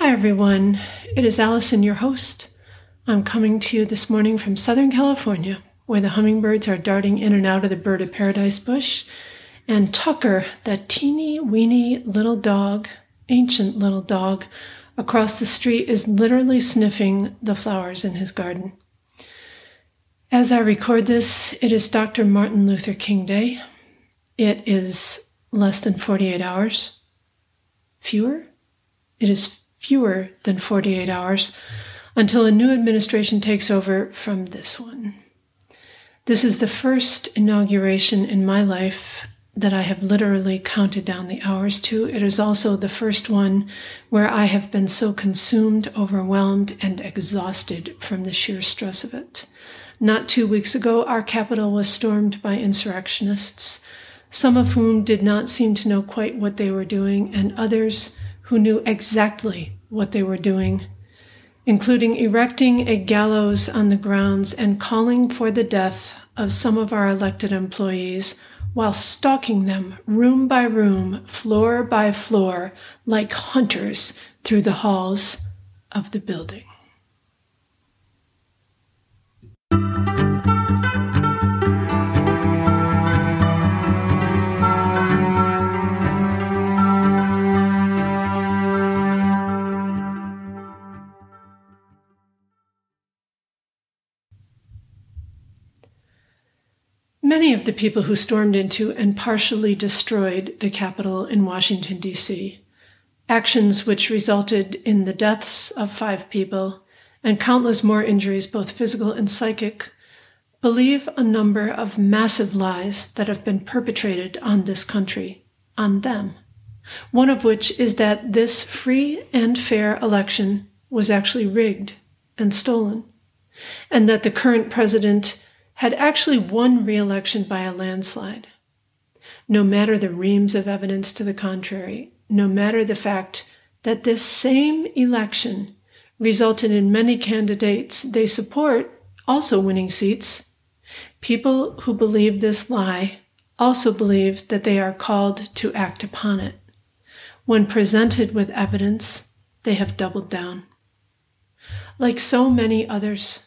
Hi, everyone. It is Allison, your host. I'm coming to you this morning from Southern California, where the hummingbirds are darting in and out of the bird of paradise bush. And Tucker, that teeny weeny little dog, ancient little dog, across the street is literally sniffing the flowers in his garden. As I record this, it is Dr. Martin Luther King Day. It is less than 48 hours. Fewer? It is fewer than 48 hours until a new administration takes over from this one. This is the first inauguration in my life that I have literally counted down the hours to. It is also the first one where I have been so consumed, overwhelmed, and exhausted from the sheer stress of it. Not two weeks ago, our capital was stormed by insurrectionists, some of whom did not seem to know quite what they were doing, and others who knew exactly what they were doing, including erecting a gallows on the grounds and calling for the death of some of our elected employees while stalking them room by room, floor by floor, like hunters through the halls of the building. Many of the people who stormed into and partially destroyed the Capitol in Washington, D.C., actions which resulted in the deaths of five people and countless more injuries, both physical and psychic, believe a number of massive lies that have been perpetrated on this country, on them. One of which is that this free and fair election was actually rigged and stolen, and that the current president had actually won re election by a landslide. No matter the reams of evidence to the contrary, no matter the fact that this same election resulted in many candidates they support also winning seats, people who believe this lie also believe that they are called to act upon it. When presented with evidence, they have doubled down. Like so many others,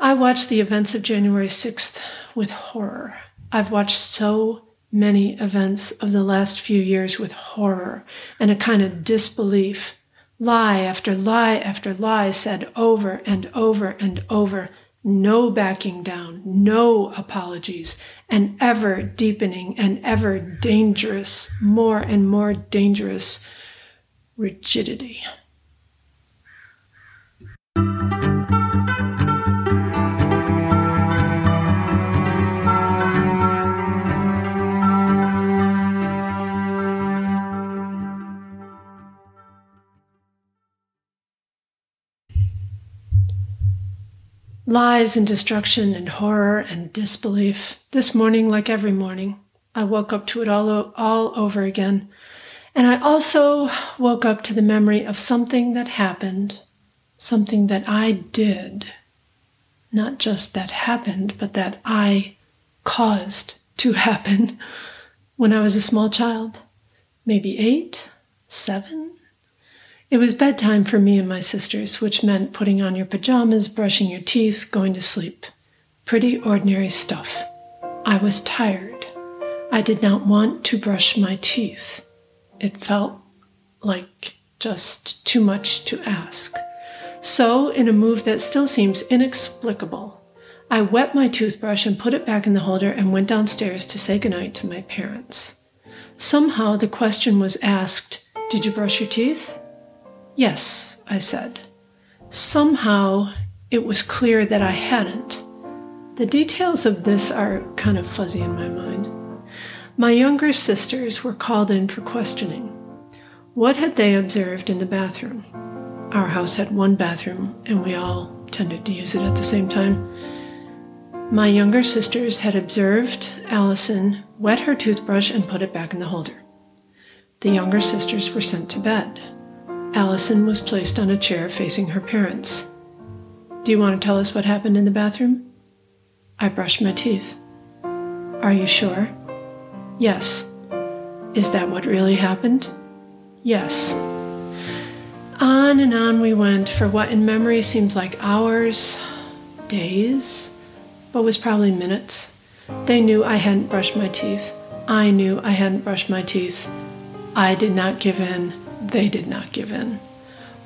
I watched the events of January 6th with horror. I've watched so many events of the last few years with horror and a kind of disbelief. Lie after lie after lie said over and over and over. No backing down, no apologies, an ever deepening and ever dangerous, more and more dangerous rigidity. Lies and destruction and horror and disbelief. This morning, like every morning, I woke up to it all, all over again. And I also woke up to the memory of something that happened, something that I did. Not just that happened, but that I caused to happen when I was a small child. Maybe eight, seven, it was bedtime for me and my sisters, which meant putting on your pajamas, brushing your teeth, going to sleep. Pretty ordinary stuff. I was tired. I did not want to brush my teeth. It felt like just too much to ask. So, in a move that still seems inexplicable, I wet my toothbrush and put it back in the holder and went downstairs to say goodnight to my parents. Somehow the question was asked Did you brush your teeth? Yes, I said. Somehow it was clear that I hadn't. The details of this are kind of fuzzy in my mind. My younger sisters were called in for questioning. What had they observed in the bathroom? Our house had one bathroom, and we all tended to use it at the same time. My younger sisters had observed Allison wet her toothbrush and put it back in the holder. The younger sisters were sent to bed. Allison was placed on a chair facing her parents. Do you want to tell us what happened in the bathroom? I brushed my teeth. Are you sure? Yes. Is that what really happened? Yes. On and on we went for what in memory seems like hours, days, but was probably minutes. They knew I hadn't brushed my teeth. I knew I hadn't brushed my teeth. I did not give in. They did not give in.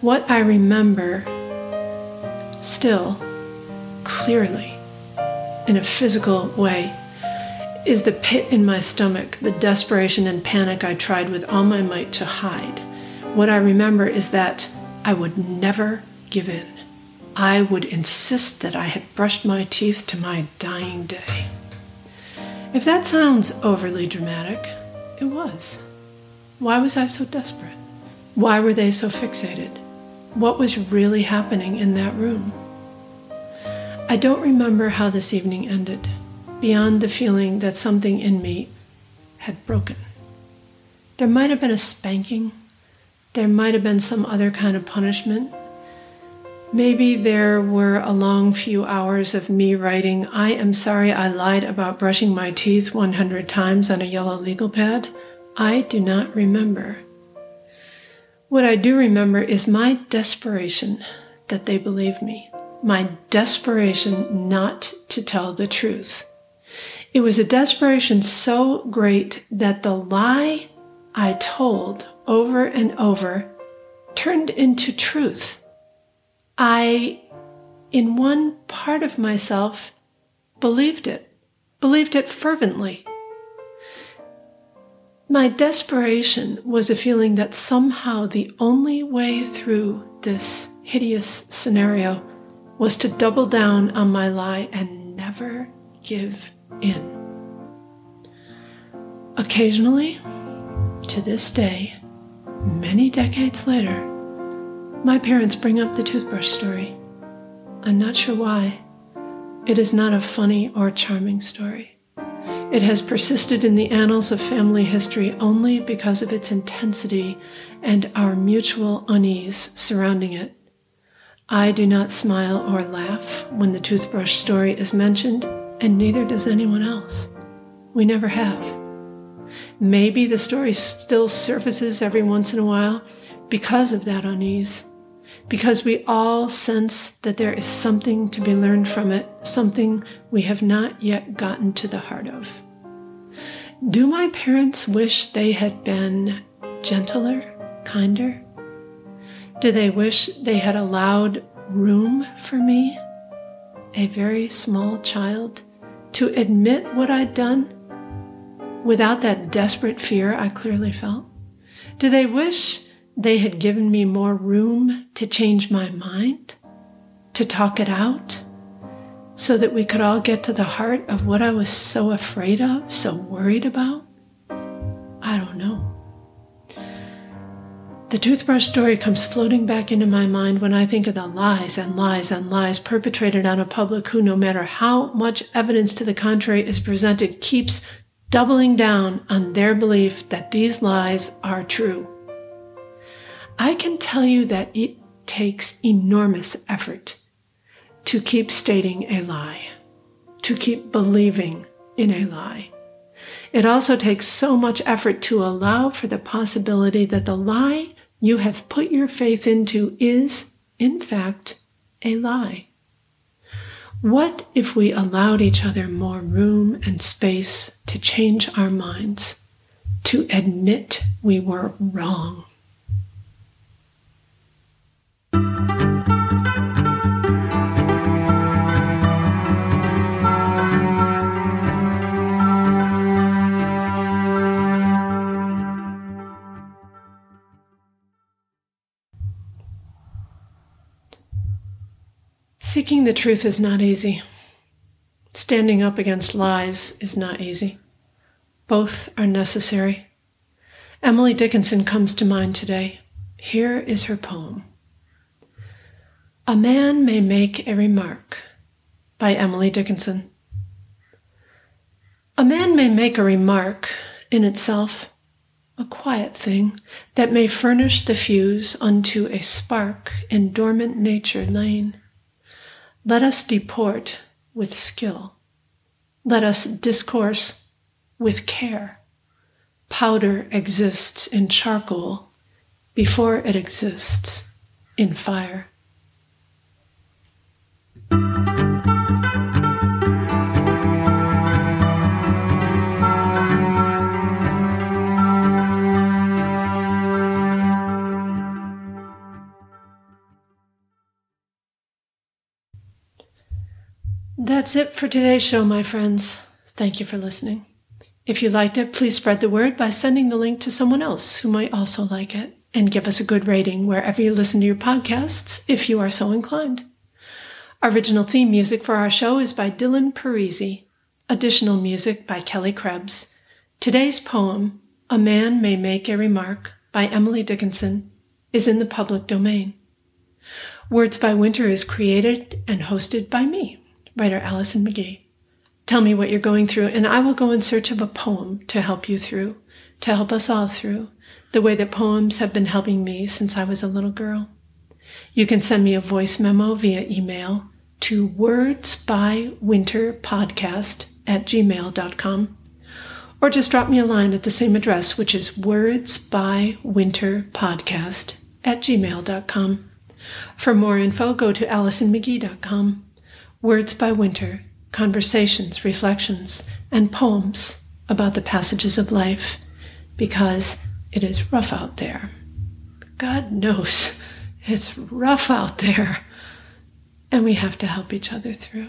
What I remember still clearly in a physical way is the pit in my stomach, the desperation and panic I tried with all my might to hide. What I remember is that I would never give in. I would insist that I had brushed my teeth to my dying day. If that sounds overly dramatic, it was. Why was I so desperate? Why were they so fixated? What was really happening in that room? I don't remember how this evening ended, beyond the feeling that something in me had broken. There might have been a spanking, there might have been some other kind of punishment. Maybe there were a long few hours of me writing, I am sorry I lied about brushing my teeth 100 times on a yellow legal pad. I do not remember. What I do remember is my desperation that they believe me, my desperation not to tell the truth. It was a desperation so great that the lie I told over and over turned into truth. I, in one part of myself, believed it, believed it fervently. My desperation was a feeling that somehow the only way through this hideous scenario was to double down on my lie and never give in. Occasionally, to this day, many decades later, my parents bring up the toothbrush story. I'm not sure why. It is not a funny or charming story. It has persisted in the annals of family history only because of its intensity and our mutual unease surrounding it. I do not smile or laugh when the toothbrush story is mentioned, and neither does anyone else. We never have. Maybe the story still surfaces every once in a while because of that unease, because we all sense that there is something to be learned from it, something we have not yet gotten to the heart of. Do my parents wish they had been gentler, kinder? Do they wish they had allowed room for me, a very small child, to admit what I'd done without that desperate fear I clearly felt? Do they wish they had given me more room to change my mind, to talk it out? so that we could all get to the heart of what I was so afraid of, so worried about? I don't know. The toothbrush story comes floating back into my mind when I think of the lies and lies and lies perpetrated on a public who, no matter how much evidence to the contrary is presented, keeps doubling down on their belief that these lies are true. I can tell you that it takes enormous effort to keep stating a lie, to keep believing in a lie. It also takes so much effort to allow for the possibility that the lie you have put your faith into is, in fact, a lie. What if we allowed each other more room and space to change our minds, to admit we were wrong? Seeking the truth is not easy. Standing up against lies is not easy. Both are necessary. Emily Dickinson comes to mind today. Here is her poem A Man May Make a Remark by Emily Dickinson. A man may make a remark in itself, a quiet thing that may furnish the fuse unto a spark in dormant nature lain. Let us deport with skill. Let us discourse with care. Powder exists in charcoal before it exists in fire. That's it for today's show, my friends. Thank you for listening. If you liked it, please spread the word by sending the link to someone else who might also like it, and give us a good rating wherever you listen to your podcasts if you are so inclined. Original theme music for our show is by Dylan Parisi. Additional music by Kelly Krebs. Today's poem, A Man May Make a Remark, by Emily Dickinson, is in the public domain. Words by Winter is created and hosted by me writer Allison McGee. Tell me what you're going through, and I will go in search of a poem to help you through, to help us all through, the way that poems have been helping me since I was a little girl. You can send me a voice memo via email to wordsbywinterpodcast at gmail.com or just drop me a line at the same address, which is wordsbywinterpodcast at gmail.com. For more info, go to allisonmcgee.com words by winter, conversations, reflections, and poems about the passages of life because it is rough out there. God knows it's rough out there, and we have to help each other through.